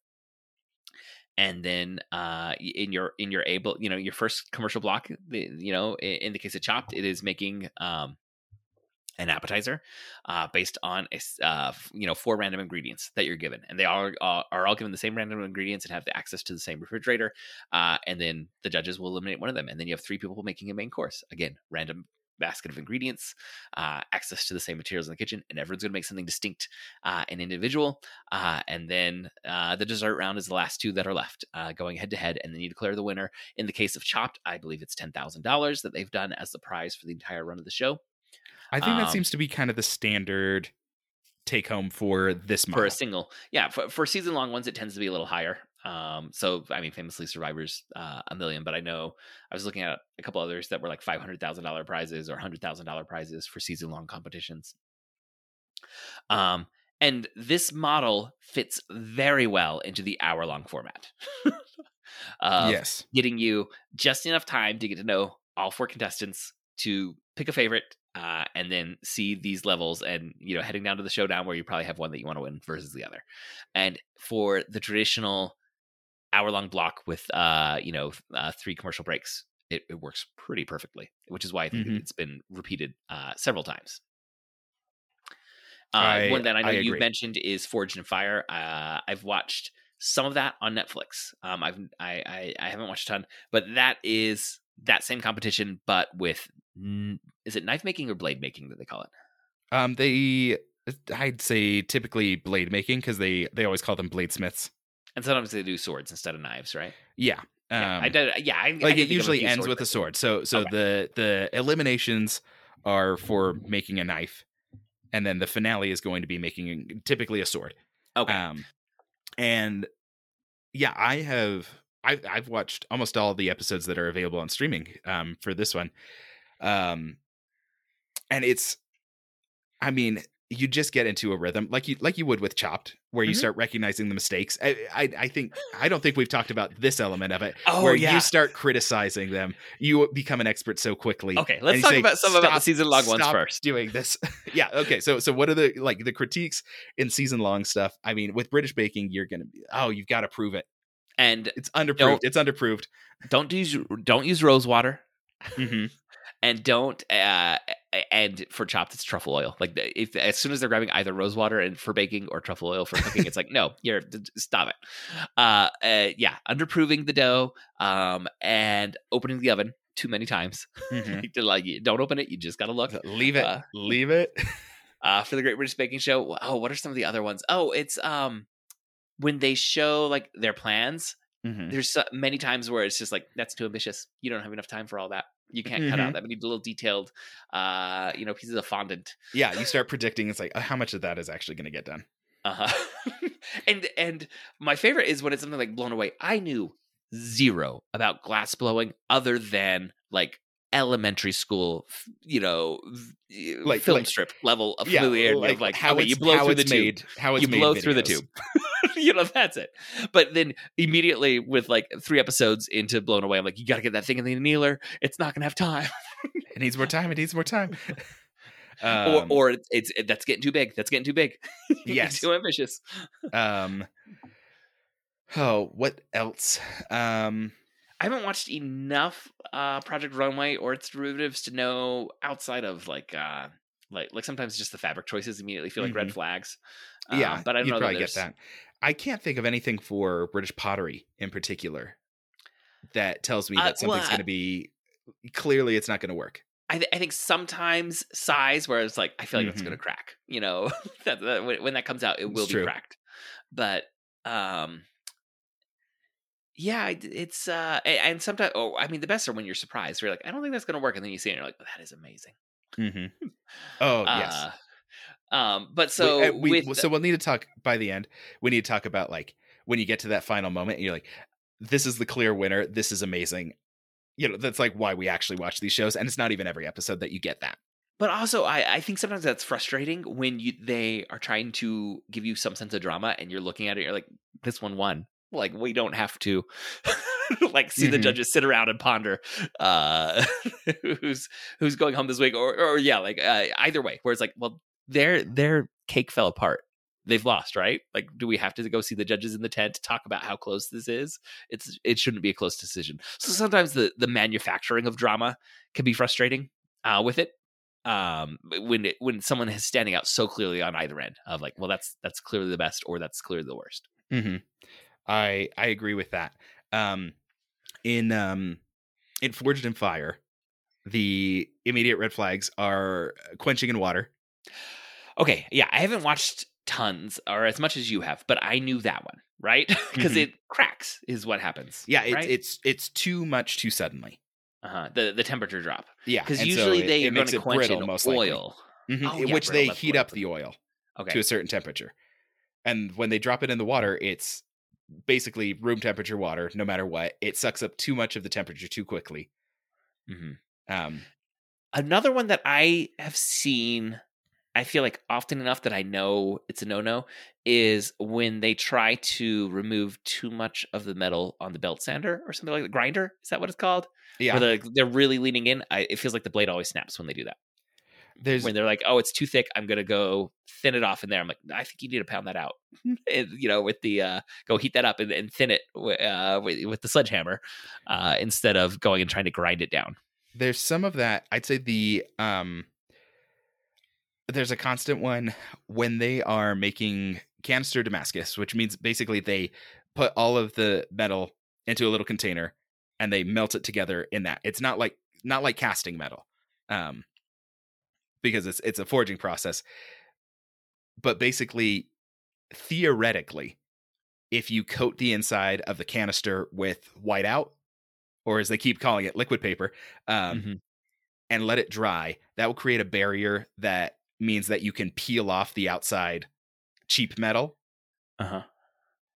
and then uh, in your in your able you know your first commercial block, the, you know in, in the case of Chopped, it is making um, an appetizer uh, based on a, uh, you know four random ingredients that you're given, and they all are, all given the same random ingredients and have the access to the same refrigerator uh, and then the judges will eliminate one of them and then you have three people making a main course. Again random basket of ingredients uh, access to the same materials in the kitchen and everyone's going to make something distinct uh, and individual and then the dessert round is the last two that are left going head to head and then you declare the winner. In the case of chopped i believe it's $10000 that they've done as the prize for the entire run of the show I think that Um, seems to be kind of the standard take home for this model. for a single yeah for, for season long ones it tends to be a little higher um so i mean famously survivors uh, a million but i know i was looking at a couple others that were like $500000 prizes or $100000 prizes for season long competitions um and this model fits very well into the hour long format yes. getting you just enough time to get to know all four contestants to pick a favorite uh, and then see these levels and you know heading down to the showdown where you probably have one that you want to win versus the other and for the traditional hour long block with uh you know uh, three commercial breaks it, it works pretty perfectly which is why i think Mhm. it's been repeated uh several times uh, I- one that I know I you mentioned is Forged in Fire. Uh, I've watched some of that on Netflix. Um, I've I, I I haven't watched a ton, but that is that same competition, but with is it knife making or blade making that they call it? Um, they I'd say typically blade making because they they always call them bladesmiths. And sometimes they do swords instead of knives, right? Yeah. Um, yeah, I did. Yeah, I, I like can it think of a usually ends with a sword. So so Okay. the the eliminations are for making a knife, and then the finale is going to be making typically a sword. Okay, Um, and yeah, I have I've I've watched almost all the episodes that are available on streaming um for this one. Um and it's I mean, you just get into a rhythm like you like you would with chopped where you Mhm. start recognizing the mistakes. I, I I think I don't think we've talked about this element of it Oh, where yeah. you start criticizing them. You become an expert so quickly. okay. Let's talk say, about some about the season long ones first. Doing this, yeah. Okay, so so what are the like the critiques in season long stuff? I mean, with British baking, you're gonna be oh, you've got to prove it. And It's underproved. It's underproved. don't use don't use rose water. hmm and don't uh and for chopped it's truffle oil. Like if as soon as they're grabbing either rose water and for baking or truffle oil for cooking it's like no you're stop it. Uh, uh yeah underproving the dough um and opening the oven too many times. Like, like don't open it you just gotta look. Leave it. Uh, Leave it. uh for the great british baking show oh what are some of the other ones? Oh it's um when they show like their plans Mhm. there's so many times where it's just like that's too ambitious you don't have enough time for all that you can't cut out Mhm. that many little detailed uh you know pieces of fondant Yeah, you start predicting. It's like uh, how much of that is actually going to get done. uh-huh and and my favorite is when it's something like blown away i knew zero about glass blowing other than like elementary school you know Like- film like- strip level of Yeah, familiarity of like how okay, you blow how through the it's tube made. How it's you made blow through the tube. you know, that's it. But then immediately with like three episodes into Blown Away, I'm like, you got to get that thing in the annealer. It's not going to have time. It needs more time. It needs more time. or Um, or it's, it's it, that's getting too big. That's getting too big. Yes. too ambitious. um. Oh, what else? Um. I haven't watched enough uh Project Runway or its derivatives to know outside of like uh like like sometimes just the fabric choices immediately feel like red Mhm. flags. Yeah, Um, but I don't know that probably get that. I can't think of anything for British pottery in particular that tells me Uh, that something's well, going to be clearly it's not going to work. I, th- I think sometimes size, where it's like I feel like it's Mhm. going to crack. You know, that, that when, when that comes out, it will It's be true. cracked. But um, yeah, it's uh, and sometimes, oh, I mean, the best are when you're surprised. You're like, I don't think that's going to work, and then you see it, and you're like, that is amazing. Mm-hmm. Oh yes. Uh, um, but so uh, we, with so we'll need to talk by the end. We need to talk about like when you get to that final moment, and you're like, "This is the clear winner. This is amazing." You know, that's like why we actually watch these shows, and it's not even every episode that you get that. But also, I, I think sometimes that's frustrating when you they are trying to give you some sense of drama, and you're looking at it, you're like, this one won. Like we don't have to, like, see the Mhm. judges sit around and ponder uh, who's who's going home this week, or or yeah, like uh, either way. Where it's like, well, their their cake fell apart. They've lost, right? Like, do we have to go see the judges in the tent to talk about how close this is? It's it shouldn't be a close decision. So sometimes the the manufacturing of drama can be frustrating uh, with it um when it, when someone is standing out so clearly on either end of like well that's that's clearly the best or that's clearly the worst Mm-hmm. I I agree with that. Um, in um, in Forged in Fire, the immediate red flags are quenching in water. okay yeah i haven't watched tons or as much as you have but i knew that one right because Mhm. it cracks is what happens Yeah, it's right? it's it's too much too suddenly. uh-huh the the temperature drop Yeah, because so usually it- they it are going makes to it quench brittle, in most oil Mhm, Oh, in yeah, which brittle, they heat up the oil okay to a certain temperature. And when they drop it in the water, it's basically room temperature water, no matter what. It sucks up too much of the temperature too quickly. Mhm. Um, Another one that I have seen, I feel like often enough that I know it's a no no, is when they try to remove too much of the metal on the belt sander or something like the grinder. Is that what it's called? yeah, Where they're, they're really leaning in. I, it feels like the blade always snaps when they do that. There's When they're like, oh, it's too thick. I'm going to go thin it off in there. I'm like, I think you need to pound that out. And, you know, with the, uh, go heat that up and, and thin it uh, with, with the sledgehammer uh, instead of going and trying to grind it down. there's some of that. I'd say the um, there's a constant one when they are making canister Damascus, which means basically they put all of the metal into a little container and they melt it together in that. It's not like not like casting metal, um, because it's it's a forging process. But basically, theoretically, if you coat the inside of the canister with whiteout, or as they keep calling it, liquid paper, um, Mhm. and let it dry, that will create a barrier that means that you can peel off the outside cheap metal. Uh huh.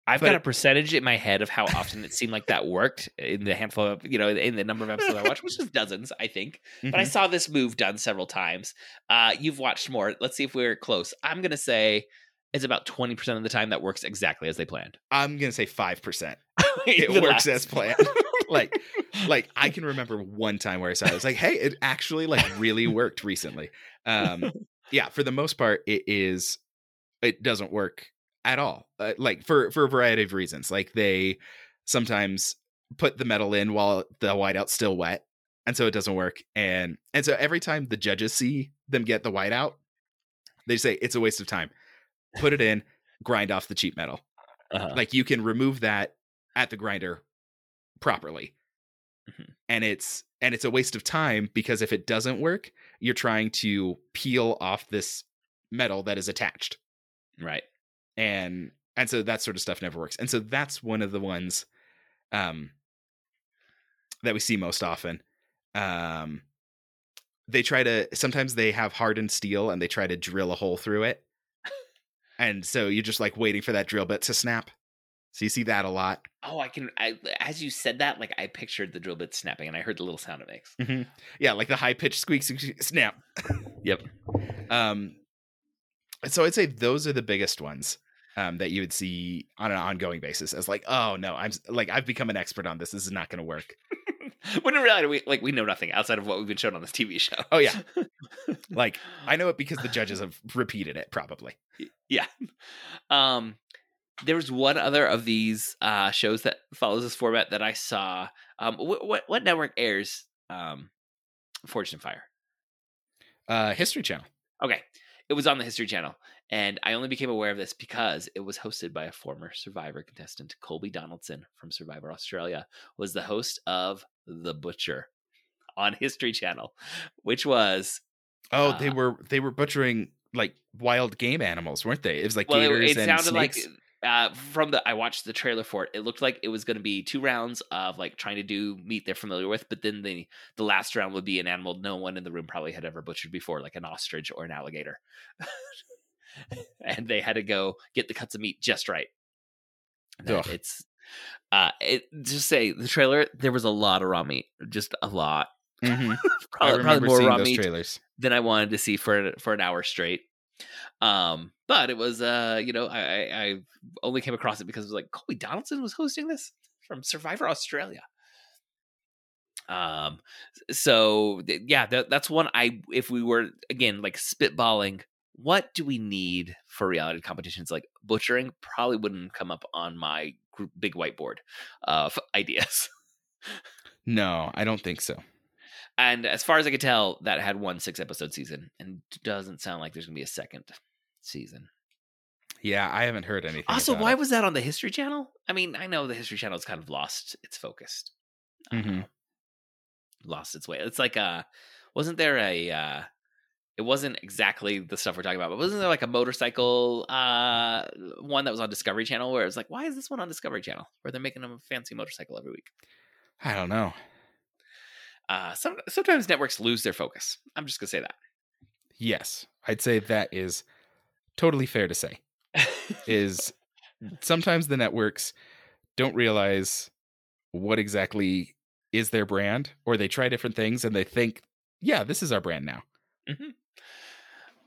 I've But got a percentage in my head of how often it seemed like that worked in the handful of you know in the number of episodes I watched, which is dozens, I think. But I Mhm. saw this move done several times. Uh, you've watched more. Let's see if we're close. I'm gonna say it's about twenty percent of the time that works exactly as they planned. I'm gonna say five percent. It works less. as planned. like, like I can remember one time where I saw it. I was like, "Hey, it actually like really worked recently." Um, yeah, for the most part, it is. It doesn't work at all. Uh, like for for a variety of reasons. Like they sometimes put the metal in while the whiteout's still wet, and so it doesn't work. And and so every time the judges see them get the whiteout, they say it's a waste of time. Put it in, grind off the cheap metal. Uh-huh. Like you can remove that at the grinder properly. Mhm. And it's and it's a waste of time because if it doesn't work, you're trying to peel off this metal that is attached. right. And and so that sort of stuff never works. And so that's one of the ones um that we see most often. Um they try to sometimes they have hardened steel and they try to drill a hole through it. and so you're just like waiting for that drill bit to snap. So you see that a lot. Oh, I can. I, as you said that, like I pictured the drill bit snapping, and I heard the little sound it makes. Yeah, like the high pitched squeak, squeak, snap. Yep. Um, so I'd say those are the biggest ones um, that you would see on an ongoing basis. As like, oh no, I'm like I've become an expert on this. This is not going to work. when in reality, we like we know nothing outside of what we've been shown on this TV show. Oh yeah, like I know it because the judges have repeated it. Probably. yeah. Um, there was one other of these uh shows that follows this format that I saw. Um, what what, what network airs um, Forged in Fire? Uh, History Channel. Okay, it was on the History Channel, and I only became aware of this because it was hosted by a former Survivor contestant, Colby Donaldson from Survivor Australia, was the host of The Butcher on History Channel, which was Oh, they Uh, were they were butchering like wild game animals, weren't they? It was like well, it, gators it and sounded snakes. like uh, from the I watched the trailer for it. It looked like it was going to be two rounds of like trying to do meat they're familiar with, but then the the last round would be an animal no one in the room probably had ever butchered before, like an ostrich or an alligator, and they had to go get the cuts of meat just right. It's uh, it just say the trailer there was a lot of raw meat, just a lot, Mhm. I probably, probably more raw those meat trailers. than I wanted to see for for an hour straight. Um, but it was uh, you know, I, I I only came across it because it was like Colby Donaldson was hosting this from Survivor Australia. Um, so yeah, that, that's one I if we were again like spitballing, what do we need for reality competitions? Like butchering probably wouldn't come up on my group, big whiteboard of ideas. No, I don't think so. And as far as I could tell, that had one six episode season, and doesn't sound like there's gonna be a second season. Yeah, I haven't heard anything. Also, why it. was that on the History Channel? I mean, I know the History Channel has kind of lost its focus, uh, Mhm. lost its way. It's like uh wasn't there a? uh It wasn't exactly the stuff we're talking about, but wasn't there like a motorcycle uh one that was on Discovery Channel where it's like, why is this one on Discovery Channel where they're making a fancy motorcycle every week? I don't know. Uh, some sometimes networks lose their focus. I'm just gonna say that. Yes, I'd say that is totally fair to say. Is sometimes the networks don't realize what exactly is their brand, or they try different things and they think, yeah, this is our brand now.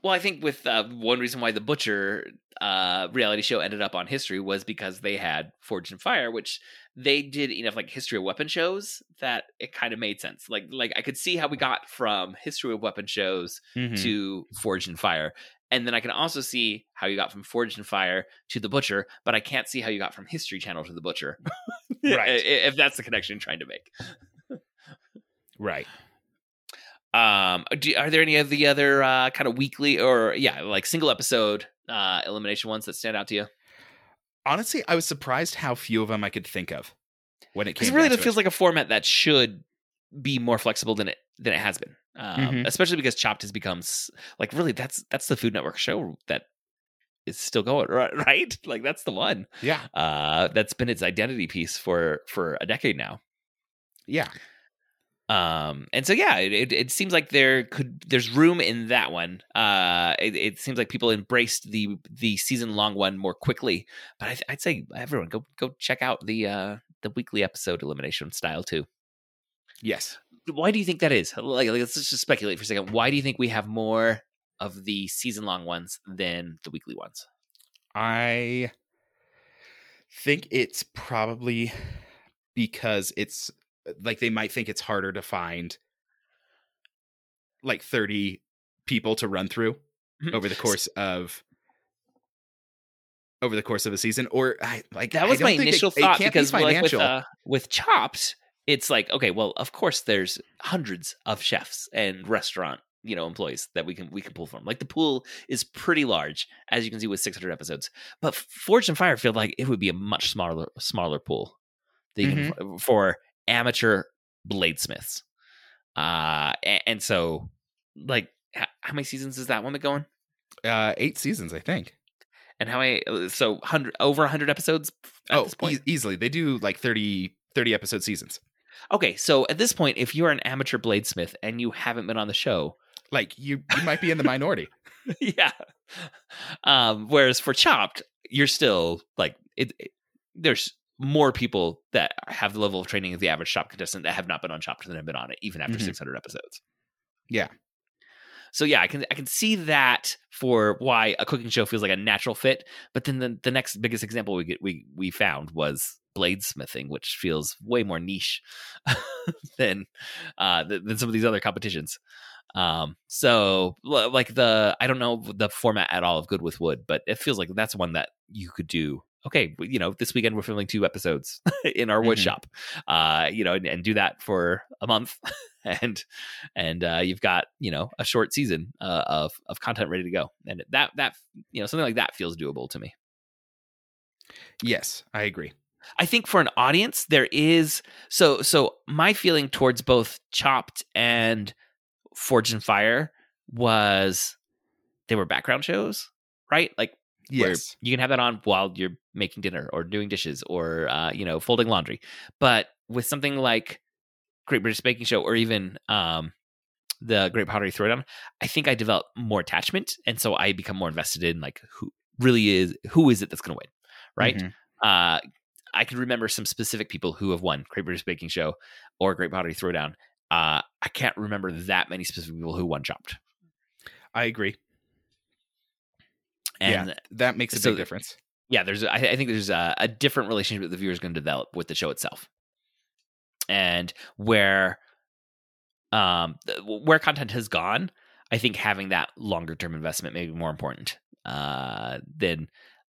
Well, I think with uh, one reason why the Butcher uh, reality show ended up on History was because they had Forged in Fire, which they did enough like History of Weapon shows that it kind of made sense. Like, like I could see how we got from History of Weapon shows Mhm. to Forged in Fire, and then I can also see how you got from Forged in Fire to the Butcher, but I can't see how you got from History Channel to the Butcher. Right. If that's the connection you're trying to make. Right. Um, do, are there any of the other uh, kind of weekly or yeah, like single episode uh, elimination ones that stand out to you? Honestly, I was surprised how few of them I could think of when it came. Because really, to feels it. like a format that should be more flexible than it than it has been. Um, Mhm. Especially because Chopped has become like really that's that's the Food Network show that is still going right, right? Like that's the one yeah, uh, that's been its identity piece for for a decade now. yeah. Um and so yeah it, it, it seems like there could there's room in that one. Uh it, it seems like people embraced the the season long one more quickly but I, th- i'd say everyone go go check out the uh the weekly episode elimination style too. Yes. why do you think that is? Like let's just speculate for a second. Why do you think we have more of the season long ones than the weekly ones? I think it's probably because it's like they might think it's harder to find like 30 people to run through Mhm. over the course of over the course of a season or I like that was my initial it thought can't be because like with uh, with chopped it's like okay well of course there's hundreds of chefs and restaurant you know employees that we can we can pull from like the pool is pretty large as you can see with 600 episodes but Forged in Fire feel like it would be a much smaller smaller pool that you can, Mm-hmm. for amateur bladesmiths uh and, and so like h- how many seasons is that one been going uh 8 seasons I think. and how many so 100 over 100 episodes at oh, this point e- easily. They do like 30 30 episode seasons. Okay, so at this point, if you're an amateur bladesmith and you haven't been on the show, Like you you might be in the minority. yeah. Um, whereas for Chopped, you're still like it, it- There's more people that have the level of training of the average Chopped contestant that have not been on Chopped than have been on it, even after Mhm. 600 episodes. Yeah. So yeah, I can I can see that for why a cooking show feels like a natural fit. But then the, the next biggest example we get we we found was bladesmithing, which feels way more niche than uh than some of these other competitions. Um, so like the I don't know the format at all of Good with Wood, but it feels like that's one that you could do. Okay, you know, this weekend we're filming two episodes in our wood Mhm. shop, uh, you know, and, and do that for a month, and and uh, you've got you know a short season uh, of of content ready to go, and that that you know something like that feels doable to me. Yes, I agree. I think for an audience, there is so so. My feeling towards both Chopped and Forged in Fire was they were background shows, right? Like Yes. you can have that on while you're making dinner or doing dishes or uh, you know folding laundry. But with something like Great British Baking Show or even um, the Great Pottery Throwdown, I think I develop more attachment, and so I become more invested in like who really is who is it that's going to win, right? Mhm. uh, I can remember some specific people who have won Great British Baking Show or Great Pottery Throwdown. Uh, I can't remember that many specific people who won Chopped. I agree. And yeah, that makes a so big difference. yeah, there's I, I think there's a, a different relationship that the viewer is going to develop with the show itself, and where um where content has gone. I think having that longer term investment may be more important uh, than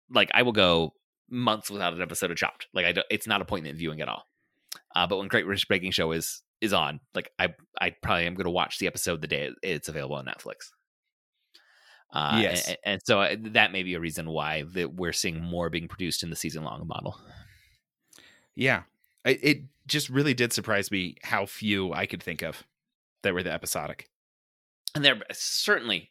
like I will go months without an episode of Chopped. Like I don't, it's not appointment viewing at all. Uh, but when Great British Baking Show is is on, like I I probably am going to watch the episode the day it's available on Netflix. Uh, Yes. and, and so uh, that may be a reason why that we're seeing more being produced in the season long model. Yeah, I, it just really did surprise me how few I could think of that were the episodic. And there certainly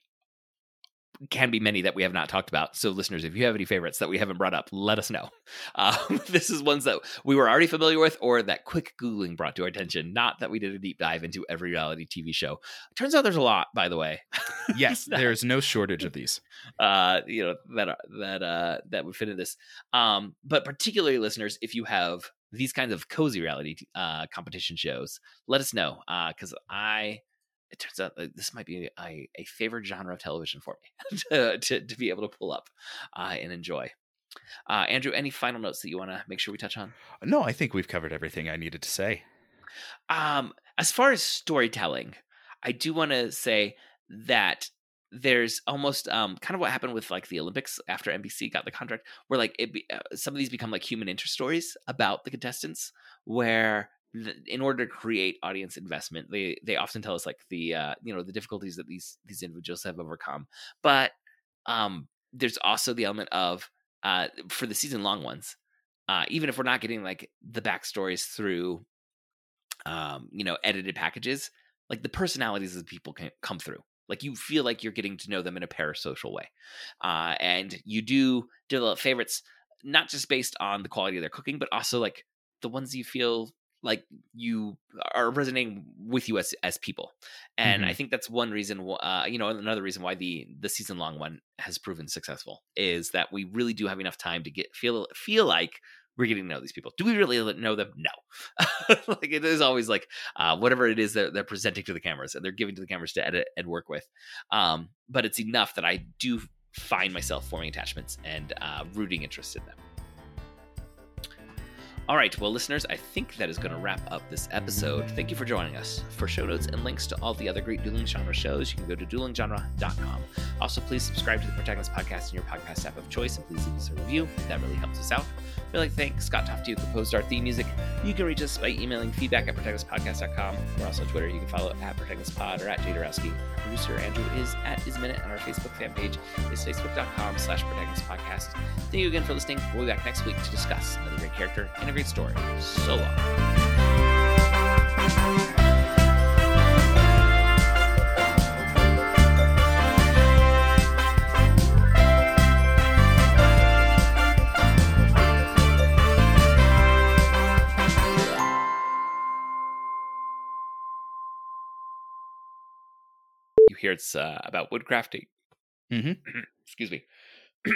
can be many that we have not talked about. So, listeners, if you have any favorites that we haven't brought up, let us know. Um, this is ones that we were already familiar with, or that quick googling brought to our attention. Not that we did a deep dive into every reality TV show. Turns out there's a lot, by the way. Yes, there's no shortage of these. uh, you know that that uh, that would fit in this. Um, but particularly, listeners, if you have these kinds of cozy reality uh, competition shows, let us know because I. It turns out that this might be a, a favorite genre of television for me to, to, to be able to pull up uh, and enjoy. Uh, Andrew, any final notes that you want to make sure we touch on? No, I think we've covered everything I needed to say. Um, as far as storytelling, I do want to say that there's almost um kind of what happened with like the Olympics after NBC got the contract, where like it be, uh, some of these become like human interest stories about the contestants, where in order to create audience investment, they they often tell us like the uh you know the difficulties that these these individuals have overcome, but um there's also the element of uh for the season long ones, uh even if we're not getting like the backstories through um, you know, edited packages, like the personalities of the people can come through. Like you feel like you're getting to know them in a parasocial way, uh, and you do develop favorites not just based on the quality of their cooking, but also like the ones you feel like you are resonating with you as as people. And I think that's one reason. Uh, you know, another reason why the the season long one has proven successful is that we really do have enough time to get feel feel like we're getting to know these people. Do we really know them? No. like it is always like uh, whatever it is that they're presenting to the cameras and they're giving to the cameras to edit and work with. Um, but it's enough that I do find myself forming attachments and uh, rooting interest in them. All right, well, listeners, I think that is going to wrap up this episode. Thank you for joining us. For show notes and links to all the other great dueling genre shows, you can go to duelinggenre.com. Also, please subscribe to the Protagonist Podcast in your podcast app of choice, and please leave us a review. That really helps us out. To thank Scott Tofty, who composed our theme music. You can reach us by emailing feedback at protagonistpodcast.com. We're also on Twitter. You can follow at protagonistpod or at Jadarowski. Our producer, Andrew, is at Isminute, and our Facebook fan page is facebook.com slash protagonistpodcast. Thank you again for listening. We'll be back next week to discuss another great character and great story. So long. You hear it's uh, about woodcrafting. Mhm. Excuse me.